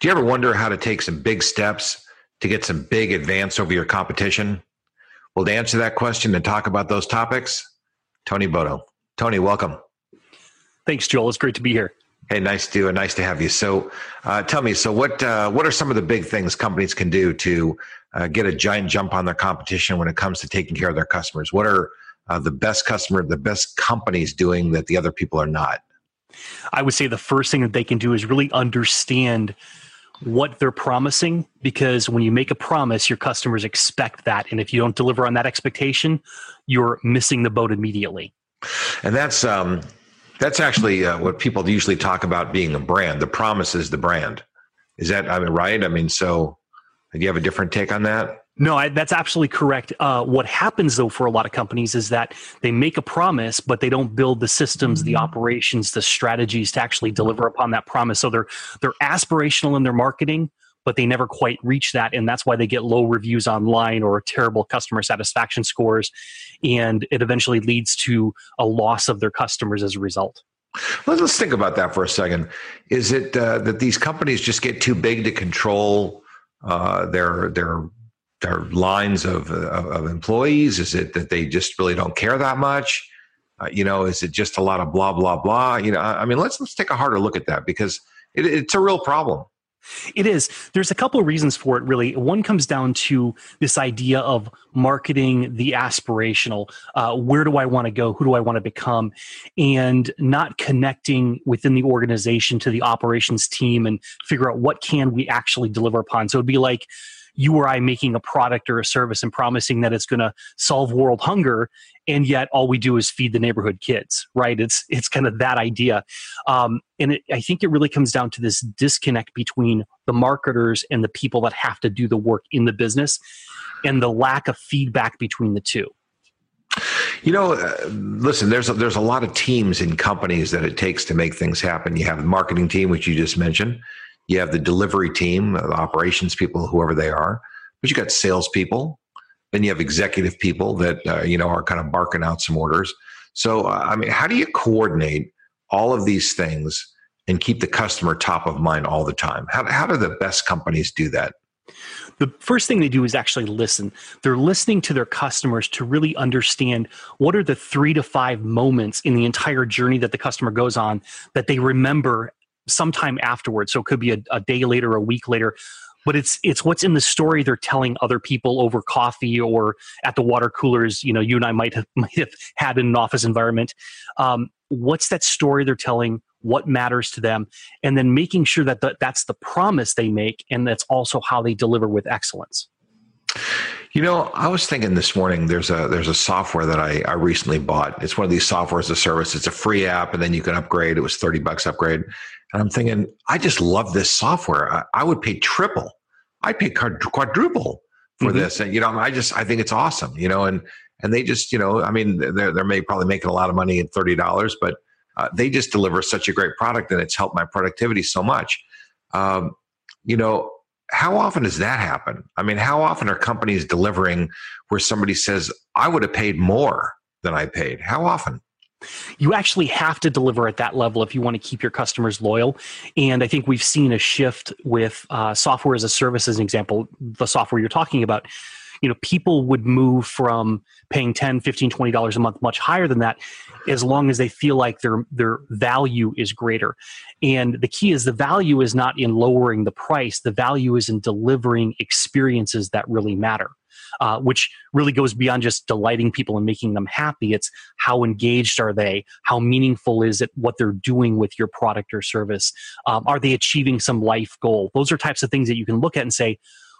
Do you ever wonder how to take some big steps to get some big advance over your competition? Well, to answer that question and talk about those topics, Tony Bodoh. Tony, welcome. Thanks, Joel. It's great to be here. Hey, nice to nice to have you. So, uh, tell me, so what uh, what are some of the big things companies can do to uh, get a giant jump on their competition when it comes to taking care of their customers? What are uh, the best customer, the best companies doing that the other people are not? I would say the first thing that they can do is really understand what they're promising because when you make a promise, your customers expect that, and if you don't deliver on that expectation, you're missing the boat immediately. And that's um, that's actually uh, what people usually talk about being a brand. The promise is the brand. Is that I mean right? I mean, so do you have a different take on that? No, I, that's absolutely correct. Uh, what happens though for a lot of companies is that they make a promise, but they don't build the systems, the mm-hmm. operations, the strategies to actually deliver upon that promise. So they're they're aspirational in their marketing, but they never quite reach that, and that's why they get low reviews online or terrible customer satisfaction scores, and it eventually leads to a loss of their customers as a result. Let's think about that for a second. Is it uh, that these companies just get too big to control uh, their their their lines of, of, of employees? Is it that they just really don't care that much? Uh, you know, is it just a lot of blah blah blah? You know, I mean, let's let's take a harder look at that because it, it's a real problem. It is. There's a couple of reasons for it, really. One comes down to this idea of marketing the aspirational. Uh, where do I want to go? Who do I want to become? And not connecting within the organization to the operations team and figure out what can we actually deliver upon. So it'd be like, you or I making a product or a service and promising that it's going to solve world hunger, and yet all we do is feed the neighborhood kids, right? It's it's kind of that idea, um, and it, I think it really comes down to this disconnect between the marketers and the people that have to do the work in the business, and the lack of feedback between the two. You know, uh, listen. There's a, there's a lot of teams in companies that it takes to make things happen. You have the marketing team, which you just mentioned. You have the delivery team, the operations people, whoever they are, but you got salespeople. Then you have executive people that uh, you know are kind of barking out some orders. So, uh, I mean, how do you coordinate all of these things and keep the customer top of mind all the time? How, how do the best companies do that? the first thing they do is actually listen. They're listening to their customers to really understand what are the three to five moments in the entire journey that the customer goes on that they remember sometime afterwards. So it could be a, a day later, a week later but it's it's what's in the story they're telling other people over coffee or at the water coolers you know you and i might have, might have had in an office environment um, what's that story they're telling what matters to them and then making sure that the, that's the promise they make and that's also how they deliver with excellence you know, I was thinking this morning. There's a there's a software that I, I recently bought. It's one of these software as a service. It's a free app, and then you can upgrade. It was thirty bucks upgrade, and I'm thinking, I just love this software. I, I would pay triple. I'd pay quadruple for mm-hmm. this, and you know, I just I think it's awesome. You know, and and they just you know, I mean, they're they're may probably making a lot of money at thirty dollars, but uh, they just deliver such a great product, and it's helped my productivity so much. Um, you know, how often does that happen? I mean, how often are companies delivering where somebody says, I would have paid more than I paid? How often? You actually have to deliver at that level if you want to keep your customers loyal. And i think we've seen a shift with uh, software as a service as an example the software you're talking about. You know people would move from paying 10 15 20 dollars a month much higher than that as long as they feel like their their value is greater. And the key is the value is not in lowering the price. The value is in delivering experiences that really matter uh, which really goes beyond just delighting people and making them happy. It's how engaged are they? How meaningful is it what they're doing with your product or service? Um, are they achieving some life goal? Those are types of things that you can look at and say,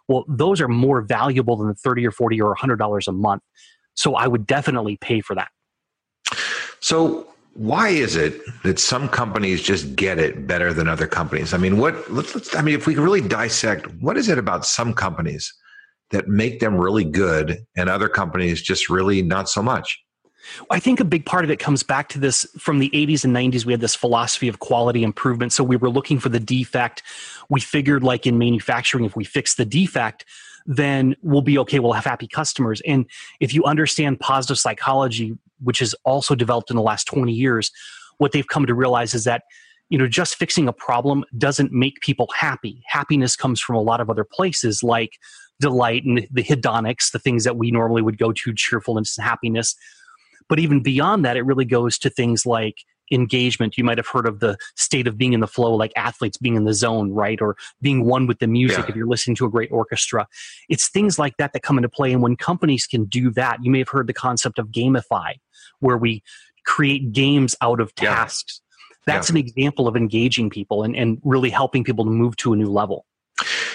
well, those are more valuable than the 30 or 40 or $100 a month. So I would definitely pay for that. So why is it that some companies just get it better than other companies? I mean, what let's, let's I mean, if we really dissect, what is it about some companies that make them really good and other companies just really not so much? I think a big part of it comes back to this from the 80s and 90s. We had this philosophy of quality improvement. So we were looking for the defect. We figured, like in manufacturing, if we fix the defect, then we'll be okay. We'll have happy customers. And if you understand positive psychology, which has also developed in the last 20 years, what they've come to realize is that you know just fixing a problem doesn't make people happy happiness comes from a lot of other places like delight and the hedonics, the things that we normally would go to, cheerfulness and happiness. But even beyond that, it really goes to things like engagement. You might have heard of the state of being in the flow, like athletes being in the zone, right? Or being one with the music yeah. if you're listening to a great orchestra. It's things like that that come into play. And when companies can do that, you may have heard the concept of gamify, where we create games out of tasks. Yeah. That's yeah. an example of engaging people and, and really helping people to move to a new level.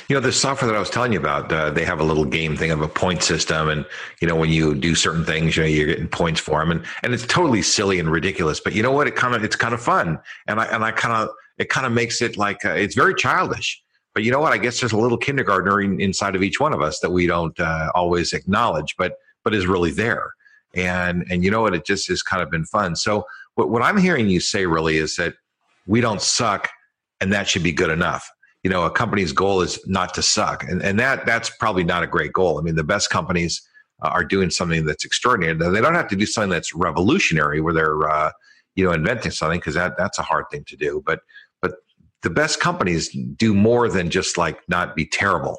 You know, the software that I was telling you about, uh, they have a little game thing of a point system. And, you know, when you do certain things, you know, you're getting points for them. And, and it's totally silly and ridiculous. But you know what? It kind of, it's kind of fun. And I, and I kind of, it kind of makes it like, uh, it's very childish. But you know what? I guess there's a little kindergartner in, inside of each one of us that we don't uh, always acknowledge, but, but is really there. And, and you know what? It just has kind of been fun. So what, what I'm hearing you say really is that we don't suck and that should be good enough you know a company's goal is not to suck. And, and that that's probably not a great goal. I mean the best companies uh, are doing something that's extraordinary. They don't have to do something that's revolutionary where they're uh, you know inventing something because that that's a hard thing to do. But but the best companies do more than just like not be terrible.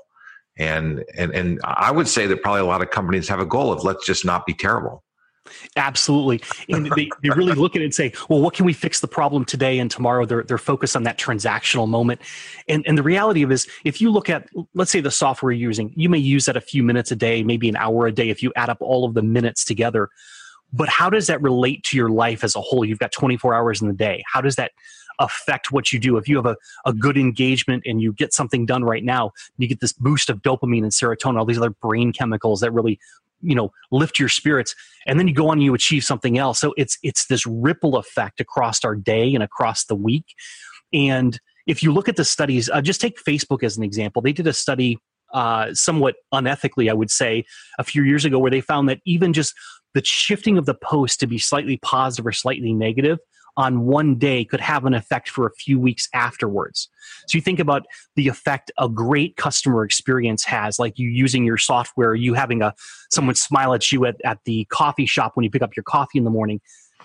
And and and i would say that probably a lot of companies have a goal of let's just not be terrible Absolutely. And they, they really look at it and say, well, what can we fix the problem today and tomorrow? They're, they're focused on that transactional moment. And, and the reality of is, if you look at, let's say the software you're using, you may use that a few minutes a day, maybe an hour a day if you add up all of the minutes together. But how does that relate to your life as a whole? You've got 24 hours in the day. How does that affect what you do? If you have a, a good engagement and you get something done right now, you get this boost of dopamine and serotonin, all these other brain chemicals that really you know lift your spirits and then you go on and you achieve something else. So it's it's this ripple effect across our day and across the week. And if you look at the studies uh, just take facebook as an example. They did a study uh, somewhat unethically i would say a few years ago where they found that even just the shifting of the post to be slightly positive or slightly negative on one day could have an effect for a few weeks afterwards. So you think about the effect a great customer experience has, like you using your software, you having a someone smile at you at, at the coffee shop when you pick up your coffee in the morning.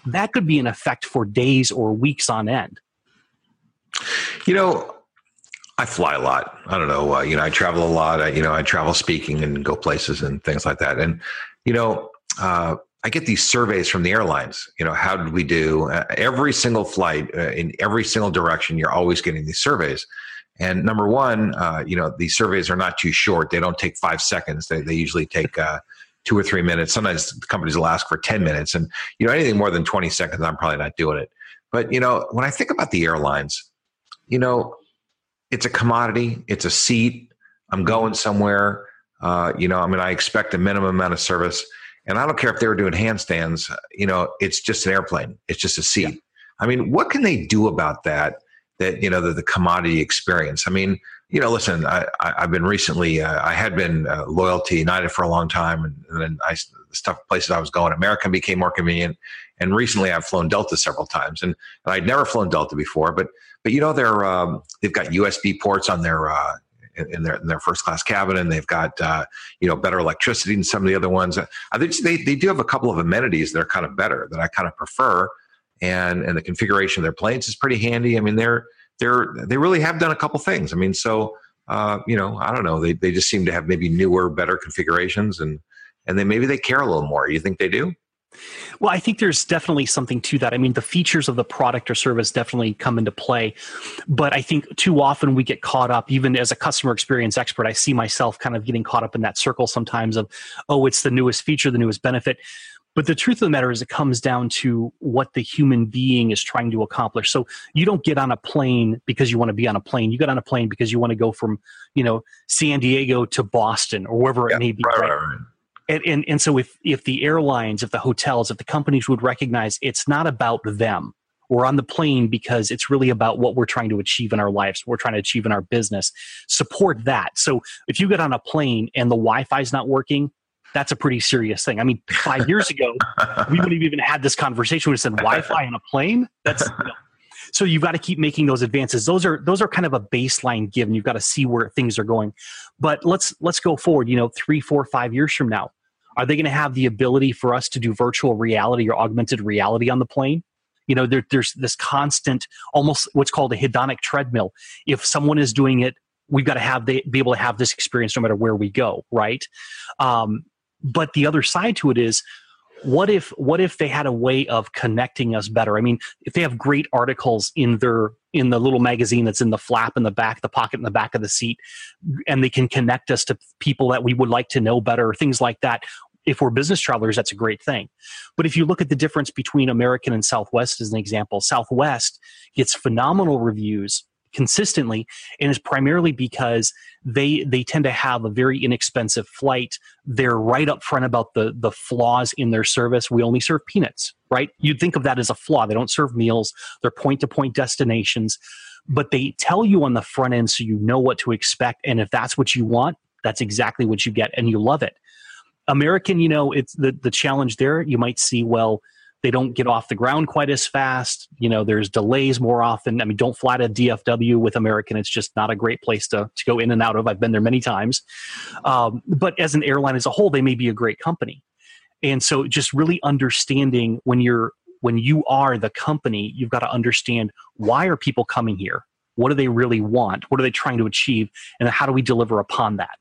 That could be an effect for days or weeks on end. You know, I fly a lot. I don't know. Uh, you know, I travel a lot. I, you know, I travel speaking and go places and things like that. And you know, uh, I get these surveys from the airlines. You know, how did we do? Uh, every single flight uh, in every single direction, you're always getting these surveys. And number one, uh, you know, these surveys are not too short. They don't take five seconds. They, they usually take uh, two or three minutes. Sometimes companies will ask for 10 minutes. And, you know, anything more than 20 seconds, I'm probably not doing it. But, you know, when I think about the airlines, you know, it's a commodity, it's a seat. I'm going somewhere. Uh, you know, I mean, I expect a minimum amount of service and I don't care if they were doing handstands, you know, it's just an airplane. It's just a seat. Yeah. I mean, what can they do about that? That, you know, the, the commodity experience. I mean, you know, listen, I, have been recently, uh, I had been uh, loyalty United for a long time. And, and then I, the stuff, places I was going, American became more convenient. And recently I've flown Delta several times and, and I'd never flown Delta before, but, but you know, they're, um, they've got USB ports on their, uh, in their in their first class cabin, and they've got uh, you know better electricity than some of the other ones. I think they they do have a couple of amenities that are kind of better that I kind of prefer. and and the configuration of their planes is pretty handy. I mean, they're they're they really have done a couple things. I mean, so uh, you know, I don't know. They they just seem to have maybe newer, better configurations, and and then maybe they care a little more. You think they do? Well, I think there's definitely something to that. I mean, the features of the product or service definitely come into play. But I think too often we get caught up, even as a customer experience expert, I see myself kind of getting caught up in that circle sometimes of, oh, it's the newest feature, the newest benefit. But the truth of the matter is, it comes down to what the human being is trying to accomplish. So you don't get on a plane because you want to be on a plane. You get on a plane because you want to go from, you know, San Diego to Boston or wherever it may be. Right, right, right. And, and, and so if, if the airlines, if the hotels, if the companies would recognize it's not about them, we're on the plane because it's really about what we're trying to achieve in our lives, we're trying to achieve in our business. Support that. So if you get on a plane and the Wi-Fi is not working, that's a pretty serious thing. I mean, five years ago, we wouldn't have even had this conversation. We said Wi-Fi on a plane. That's you know. so you've got to keep making those advances. Those are those are kind of a baseline given. You've got to see where things are going. But let's let's go forward. You know, three, four, five years from now, are they going to have the ability for us to do virtual reality or augmented reality on the plane? You know, there, there's this constant, almost what's called a hedonic treadmill. If someone is doing it we've got to have be able to have this experience no matter where we go right um, but the other side to it is what if what if they had a way of connecting us better i mean if they have great articles in their in the little magazine that's in the flap in the back the pocket in the back of the seat and they can connect us to people that we would like to know better things like that if we're business travelers that's a great thing. But if you look at the difference between american and southwest as an example southwest gets phenomenal reviews consistently and it's primarily because they they tend to have a very inexpensive flight. They're right up front about the the flaws in their service. We only serve peanuts right? You'd think of that as a flaw. They don't serve meals. They're point to point destinations. But they tell you on the front end so you know what to expect. And if that's what you want that's exactly what you get. And you love it american you know it's the the challenge there you might see well they don't get off the ground quite as fast. You know, there's delays more often. I mean, don't fly to DFW with American. It's just not a great place to, to go in and out of. I've been there many times. Um, but as an airline as a whole, they may be a great company. And so just really understanding when you're when you are the company, you've got to understand why are people coming here? What do they really want? What are they trying to achieve? And how do we deliver upon that?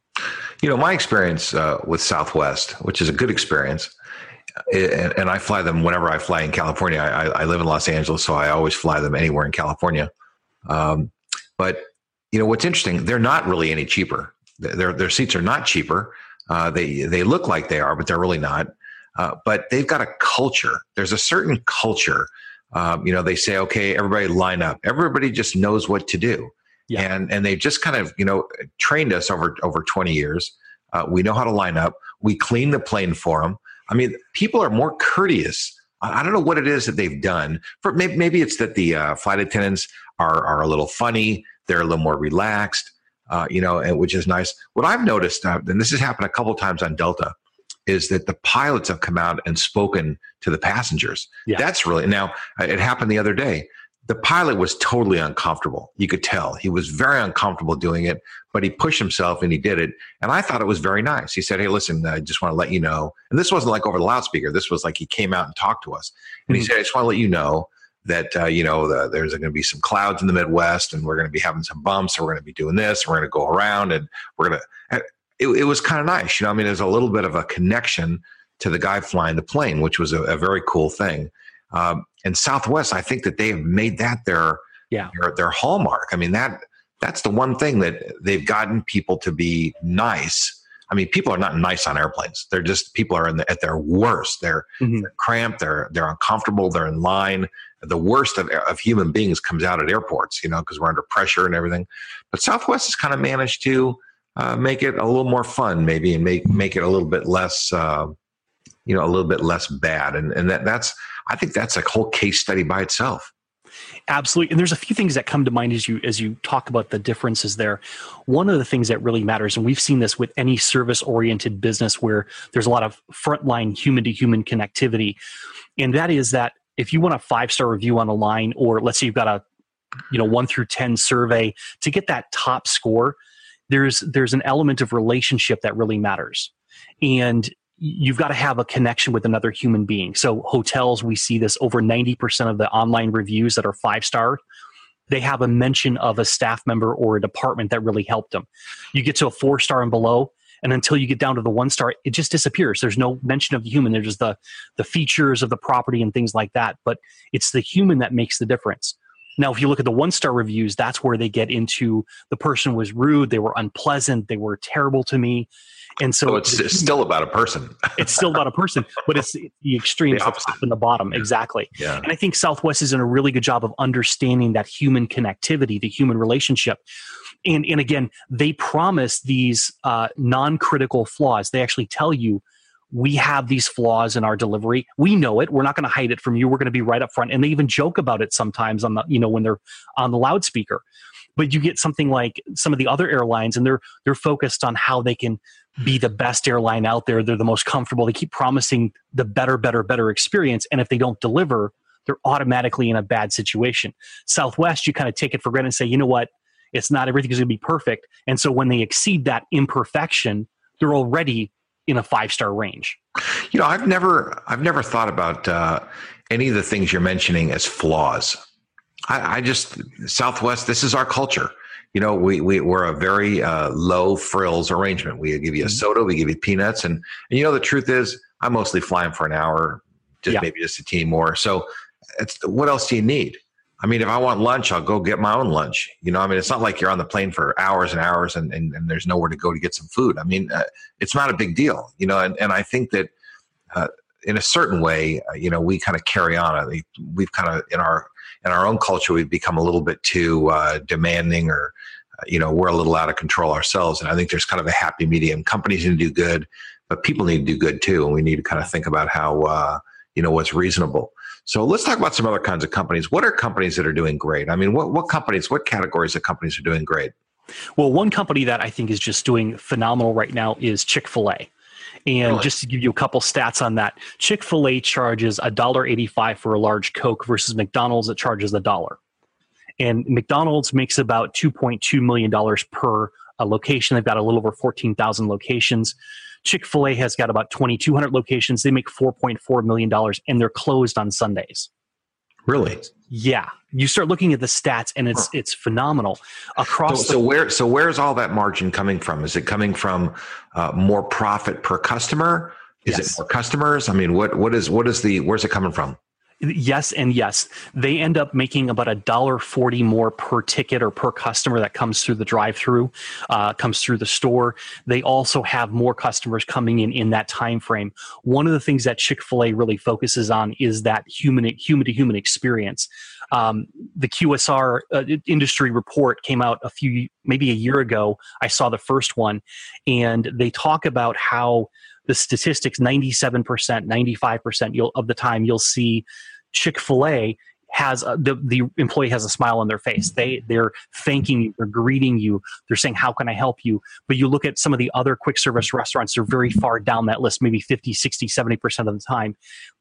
You know, my experience uh, with Southwest, which is a good experience, and, and, I fly them whenever I fly in California. I, I, live in Los Angeles, so I always fly them anywhere in California. Um, but you know what's interesting? They're not really any cheaper. Their their seats are not cheaper. Uh, they they look like they are, but they're really not. Uh, but they've got a culture. There's a certain culture. Um, you know, they say, okay, everybody line up. Everybody just knows what to do. Yeah. And and they've just kind of you know trained us over over 20 years. Uh, we know how to line up. We clean the plane for them. I mean, people are more courteous. I don't know what it is that they've done. For maybe, maybe it's that the uh, flight attendants are are a little funny. They're a little more relaxed, uh, you know, and, which is nice. What I've noticed, uh, and this has happened a couple times on Delta, is that the pilots have come out and spoken to the passengers. Yeah. That's really now. It happened the other day the pilot was totally uncomfortable. You could tell he was very uncomfortable doing it, but he pushed himself and he did it. And I thought it was very nice. He said, Hey, listen, I just want to let you know. And this wasn't like over the loudspeaker. This was like he came out and talked to us. And mm-hmm. he said, I just want to let you know that, uh, you know, the, there's going to be some clouds in the Midwest and we're going to be having some bumps. And we're going to be doing this. And we're going to go around and we're going to, it, it was kind of nice. You know, I mean, there's a little bit of a connection to the guy flying the plane, which was a, a very cool thing. Um, and Southwest, I think that they have made that their yeah their, their hallmark. I mean that that's the one thing that they've gotten people to be nice. I mean, people are not nice on airplanes. They're just people are the, at their worst. They're, mm-hmm. they're, cramped. They're they're uncomfortable. They're in line. The worst of, of human beings comes out at airports, you know, because we're under pressure and everything. But Southwest has kind of managed to uh, make it a little more fun, maybe, and make make it a little bit less, uh, you know, a little bit less bad. And and that that's I think that's a whole case study by itself. Absolutely. And there's a few things that come to mind as you as you talk about the differences there. One of the things that really matters, and we've seen this with any service oriented business where there's a lot of frontline human to human connectivity, and that is that if you want a five star review on a line, or let's say you've got a you know one through ten survey to get that top score, there's there's an element of relationship that really matters. And you've got to have a connection with another human being. So hotels, we see this over 90% of the online reviews that are five star, they have a mention of a staff member or a department that really helped them. You get to a four star and below, and until you get down to the one star, it just disappears. There's no mention of the human. There's just the the features of the property and things like that. But it's the human that makes the difference. Now, if you look at the one star reviews, that's where they get into the person was rude, they were unpleasant, they were terrible to me. And so, so it's, it's still about a person. it's still about a person, but it's the extremes, the, the top and the bottom. Yeah. Exactly. Yeah. And I think Southwest is doing a really good job of understanding that human connectivity, the human relationship. And, and again, they promise these uh, non critical flaws. They actually tell you we have these flaws in our delivery. We know it. We're not going to hide it from you. We're going to be right up front. And they even joke about it sometimes on the, you know, when they're on the loudspeaker. But you get something like some of the other airlines and they're they're focused on how they can be the best airline out there. They're the most comfortable. They keep promising the better, better, better experience. And if they don't deliver, they're automatically in a bad situation. Southwest, you kind of take it for granted and say, you know what? It's not everything's going to be perfect. And so when they exceed that imperfection, they're already in a five star range. You know, I've never I've never thought about uh, any of the things you're mentioning as flaws. I, I, just Southwest. This is our culture. You know, we, we we're a very uh, low frills arrangement. We give you a mm-hmm. soda, we give you peanuts, and and you know the truth is, I'm mostly flying for an hour, just yeah. maybe just a teeny more. So, it's what else do you need? I mean, if I want lunch, I'll go get my own lunch. You know, I mean, it's not like you're on the plane for hours and hours and, and, and there's nowhere to go to get some food. I mean, uh, it's not a big deal, you know, and, and I think that uh, in a certain way, uh, you know, we kind of carry on. We've kind of, in our, in our own culture, we've become a little bit too uh, demanding or, uh, you know, we're a little out of control ourselves. And I think there's kind of a happy medium. Companies need to do good, but people need to do good too. And we need to kind of think about how, uh, you know, what's reasonable. So let's talk about some other kinds of companies. What are companies that are doing great? I mean, what, what companies, what categories of companies are doing great? Well, one company that I think is just doing phenomenal right now is Chick fil A. And really? just to give you a couple stats on that, Chick fil A charges $1.85 for a large Coke versus McDonald's that charges a dollar. And McDonald's makes about $2.2 million per uh, location. They've got a little over 14,000 locations. Chick fil A has got about 2,200 locations. They make $4.4 million and they're closed on Sundays. Really? Yeah. You start looking at the stats and it's it's phenomenal across. So, so where so where's all that margin coming from? Is it coming from uh, more profit per customer? Is yes. it more customers? I mean, what what is what is the where's it coming from? Yes and yes. They end up making about a dollar forty more per ticket or per customer that comes through the drive-through, uh, comes through the store. They also have more customers coming in in that time frame. One of the things that Chick Fil A really focuses on is that human human to human experience. Um, the QSR uh, industry report came out a few maybe a year ago. I saw the first one, and they talk about how the statistics 97%, 95% of the time you'll see Chick fil A has a, the the employee has a smile on their face. They they're thanking you, they're greeting you, they're saying how can I help you? But you look at some of the other quick service restaurants, they're very far down that list, maybe 50, 60, 70% of the time.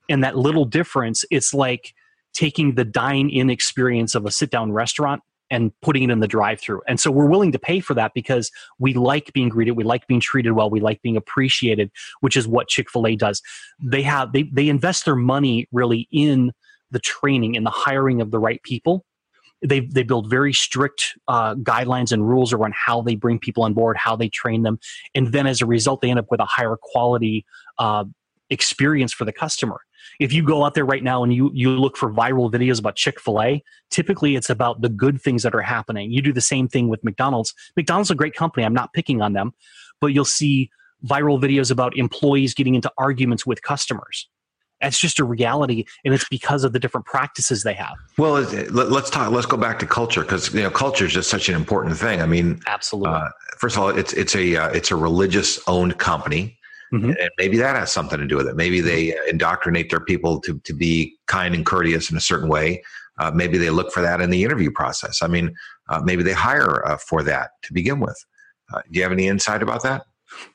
And that little difference, it's like taking the dine in experience of a sit down restaurant and putting it in the drive through. And so we're willing to pay for that because we like being greeted, we like being treated well, we like being appreciated, which is what Chick-fil-A does. They have they they invest their money really in the training and the hiring of the right people. They they build very strict uh, guidelines and rules around how they bring people on board, how they train them, and then as a result, they end up with a higher quality uh, experience for the customer. If you go out there right now and you you look for viral videos about chick-fil-a typically it's about the good things that are happening. You do the same thing with mcdonald's. Mcdonald's is a great company. I'm not picking on them but you'll see viral videos about employees getting into arguments with customers. That's just a reality and it's because of the different practices they have. Well let's talk let's go back to culture because you know culture is just such an important thing. I mean absolutely. uh, first of all it's it's a uh, it's a religious owned company Mm-hmm. And maybe that has something to do with it. Maybe they indoctrinate their people to, to be kind and courteous in a certain way. Uh, maybe they look for that in the interview process. I mean, uh, maybe they hire uh, for that to begin with. Uh, do you have any insight about that?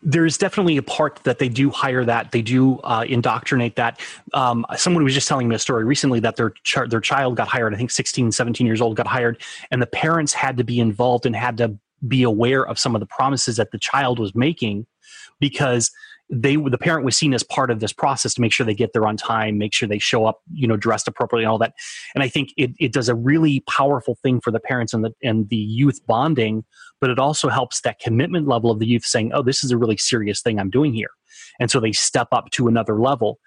There's definitely a part that they do hire that they do uh, indoctrinate that. Um, someone was just telling me a story recently that their ch- their child got hired. I think 16, 17 years old got hired, and the parents had to be involved and had to be aware of some of the promises that the child was making because they the parent was seen as part of this process to make sure they get there on time make sure they show up you know dressed appropriately and all that. And i think it, it does a really powerful thing for the parents and the and the youth bonding but it also helps that commitment level of the youth saying oh this is a really serious thing i'm doing here. And so they step up to another level.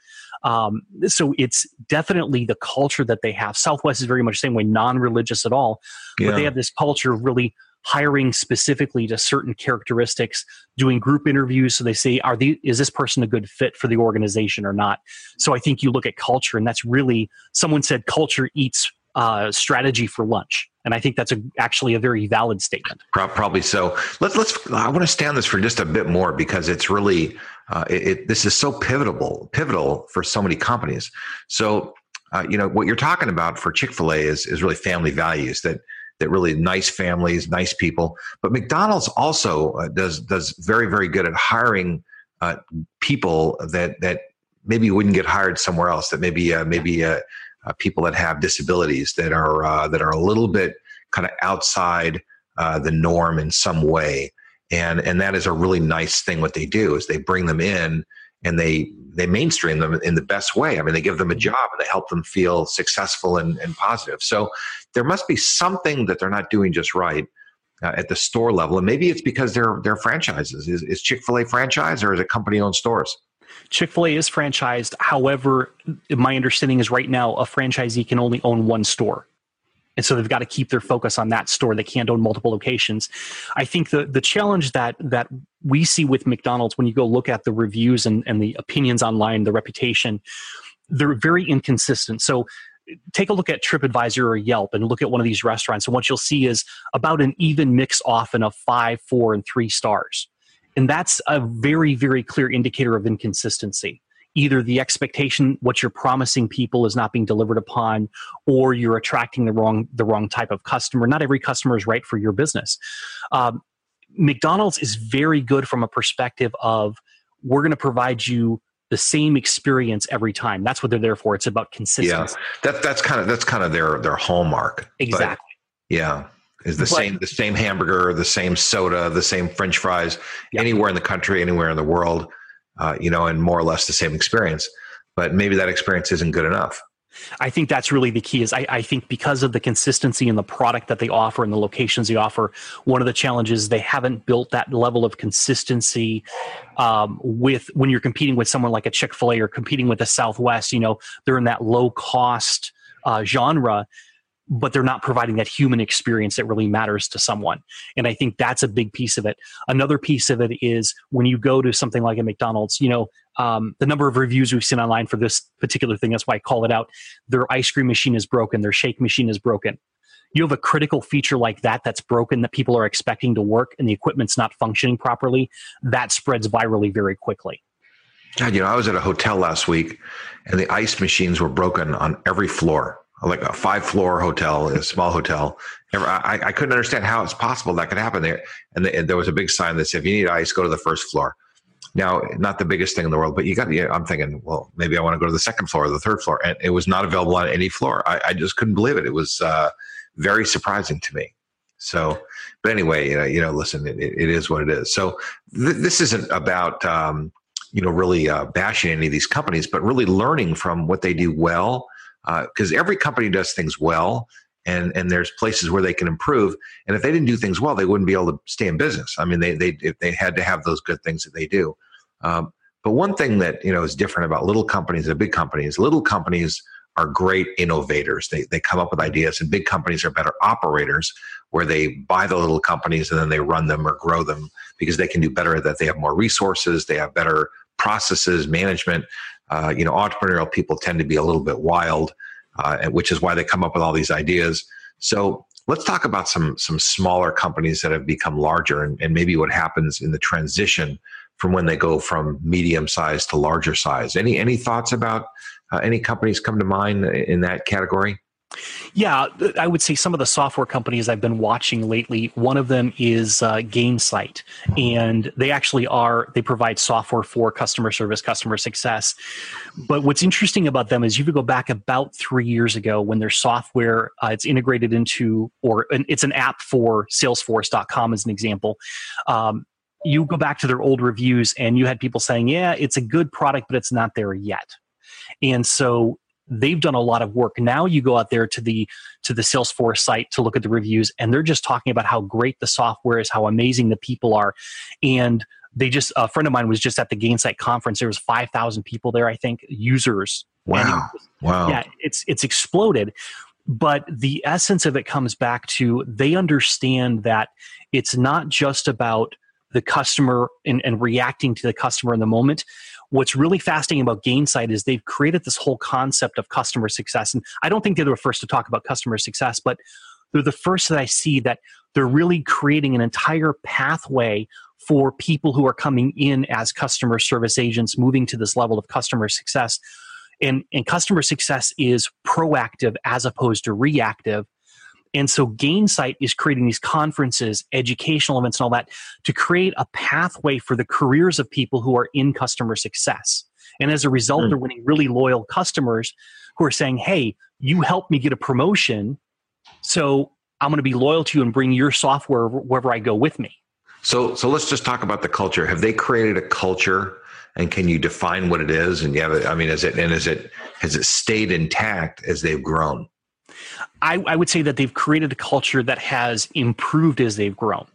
Um, so it's definitely the culture that they have. Southwest is very much the same way non-religious at all yeah. but they have this culture of really hiring specifically to certain characteristics, doing group interviews. So they say, are the, is this person a good fit for the organization or not? So I think you look at culture, and that's really, someone said culture eats uh, strategy for lunch. And I think that's a, actually a very valid statement. Probably so. Let's let's. I want to stay on this for just a bit more because it's really uh, it, it, this is so pivotal pivotal for so many companies. So uh, you know what you're talking about for Chick Fil A is is really family values that that really nice families, nice people. But McDonald's also uh, does does very very good at hiring uh, people that that maybe wouldn't get hired somewhere else. That maybe uh, maybe uh, uh, people that have disabilities that are that are a little bit kind of outside the norm in some way. And and that is a really nice thing. What they do is they bring them in and they they mainstream them in the best way. I mean, they give them a job and they help them feel successful and, and positive. So there must be something that they're not doing just right uh, at the store level, and maybe it's because they're they're franchises. Is, is Chick Fil A franchise or is it company owned stores? Chick fil A is franchised. However, my understanding is right now a franchisee can only own one store and so they've got to keep their focus on that store. They can't own multiple locations. I think the the challenge that that we see with mcdonald's when you go look at the reviews and, and the opinions online the reputation they're very inconsistent. So take a look at tripadvisor or yelp and look at one of these restaurants and what you'll see is about an even mix often of five four and three stars. And that's a very very clear indicator of inconsistency either the expectation what you're promising people is not being delivered upon or you're attracting the wrong the wrong type of customer. Not every customer is right for your business. Um, mcdonald's is very good from a perspective of we're going to provide you the same experience every time. That's what they're there for. It's about consistency. Yeah that, that's kind of that's kind of their their hallmark exactly. But, yeah is the but, same the same hamburger the same soda the same french fries anywhere in the country anywhere in the world uh, you know, and more or less the same experience. But maybe that experience isn't good enough. I think that's really the key. Is I, I, think because of the consistency in the product that they offer and the locations they offer, one of the challenges they haven't built that level of consistency um, with when you're competing with someone like a Chick Fil A or competing with the Southwest. You know, they're in that low cost uh, genre but they're not providing that human experience that really matters to someone. And I think that's a big piece of it. Another piece of it is when you go to something like a McDonald's, you know, um, the number of reviews we've seen online for this particular thing, that's why I call it out. Their ice cream machine is broken, their shake machine is broken. You have a critical feature like that that's broken that people are expecting to work and the equipment's not functioning properly, that spreads virally very quickly. God, you know, I was at a hotel last week and the ice machines were broken on every floor like a five floor hotel, a small hotel. I, I, couldn't understand how it's possible that could happen there. And, the, and, there was a big sign that said, if you need ice, go to the first floor. Now, not the biggest thing in the world, but you got, yeah, I'm thinking, well, maybe I want to go to the second floor or the third floor. And it was not available on any floor. I, I just couldn't believe it. It was uh, very surprising to me. So, but anyway, you know, you know listen, it, it is what it is. So th- this isn't about, um, you know, really uh, bashing any of these companies, but really learning from what they do well because uh, every company does things well and and there's places where they can improve. And if they didn't do things well they wouldn't be able to stay in business. I mean they they they had to have those good things that they do. Um, but one thing that you know is different about little companies and big companies little companies are great innovators. They, they come up with ideas and big companies are better operators where they buy the little companies and then they run them or grow them because they can do better that they have more resources they have better processes management uh, you know, entrepreneurial people tend to be a little bit wild, uh, which is why they come up with all these ideas. So let's talk about some some smaller companies that have become larger and, and maybe what happens in the transition from when they go from medium size to larger size. Any any thoughts about uh, any companies come to mind in that category? Yeah, I would say some of the software companies I've been watching lately. One of them is uh, Gainsight, and they actually are they provide software for customer service, customer success. But what's interesting about them is you could go back about three years ago when their software uh, it's integrated into or it's an app for Salesforce.com as an example. Um, you go back to their old reviews and you had people saying, yeah, it's a good product, but it's not there yet. And so they've done a lot of work. Now you go out there to the to the Salesforce site to look at the reviews and they're just talking about how great the software is, how amazing the people are. And they just a friend of mine was just at the Gainsight conference. There was 5,000 people there, I think, users. Wow. wow. Yeah, it's it's exploded. But the essence of it comes back to they understand that it's not just about the customer and, and reacting to the customer in the moment. What's really fascinating about Gainsight is they've created this whole concept of customer success. And I don't think they're the first to talk about customer success, but they're the first that I see that they're really creating an entire pathway for people who are coming in as customer service agents, moving to this level of customer success. And, and customer success is proactive as opposed to reactive. And so Gainsight is creating these conferences, educational events, and all that to create a pathway for the careers of people who are in customer success. And as a result, mm. they're winning really loyal customers who are saying, Hey, you helped me get a promotion. So I'm going to be loyal to you and bring your software wherever I go with me. So, so let's just talk about the culture. Have they created a culture and can you define what it is? And yeah, I mean, is it, and is it, has it stayed intact as they've grown? I, I, would say that they've created a culture that has improved as they've grown.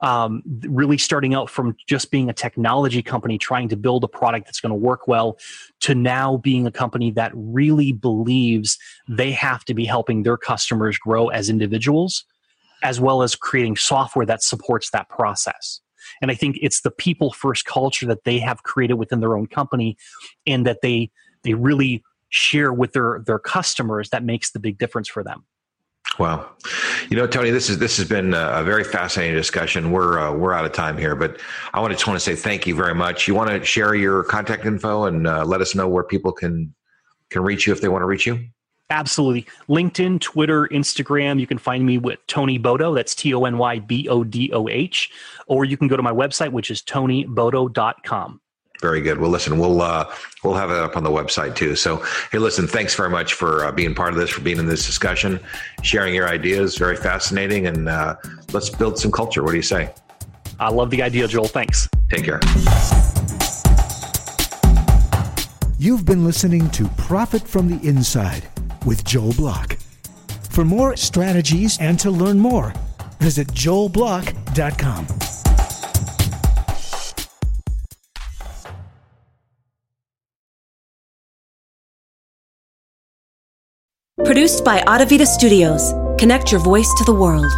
Um, really starting out from just being a technology company trying to build a product that's going to work well to now being a company that really believes they have to be helping their customers grow as individuals as well as creating software that supports that process and i think it's the people first culture that they have created within their own company and that they they really share with their their customers that makes the big difference for them Wow, you know, Tony, this is this has been a very fascinating discussion. We're uh, we're out of time here, but I want to just want to say thank you very much. You want to share your contact info and uh, let us know where people can can reach you if they want to reach you. Absolutely, LinkedIn, Twitter, Instagram. You can find me with Tony Bodoh. That's T O N Y B O D O H, or you can go to my website, which is tonybodoh.com. Very good. Well, listen, we'll uh, we'll have it up on the website too. So, hey, listen, thanks very much for uh, being part of this, for being in this discussion, sharing your ideas. Very fascinating, and uh, let's build some culture. What do you say? I love the idea, Joel. Thanks. Take care. You've been listening to Profit from the Inside with Joel Block. For more strategies and to learn more, visit joelblock.com. Produced by Audavita Studios. Connect your voice to the world.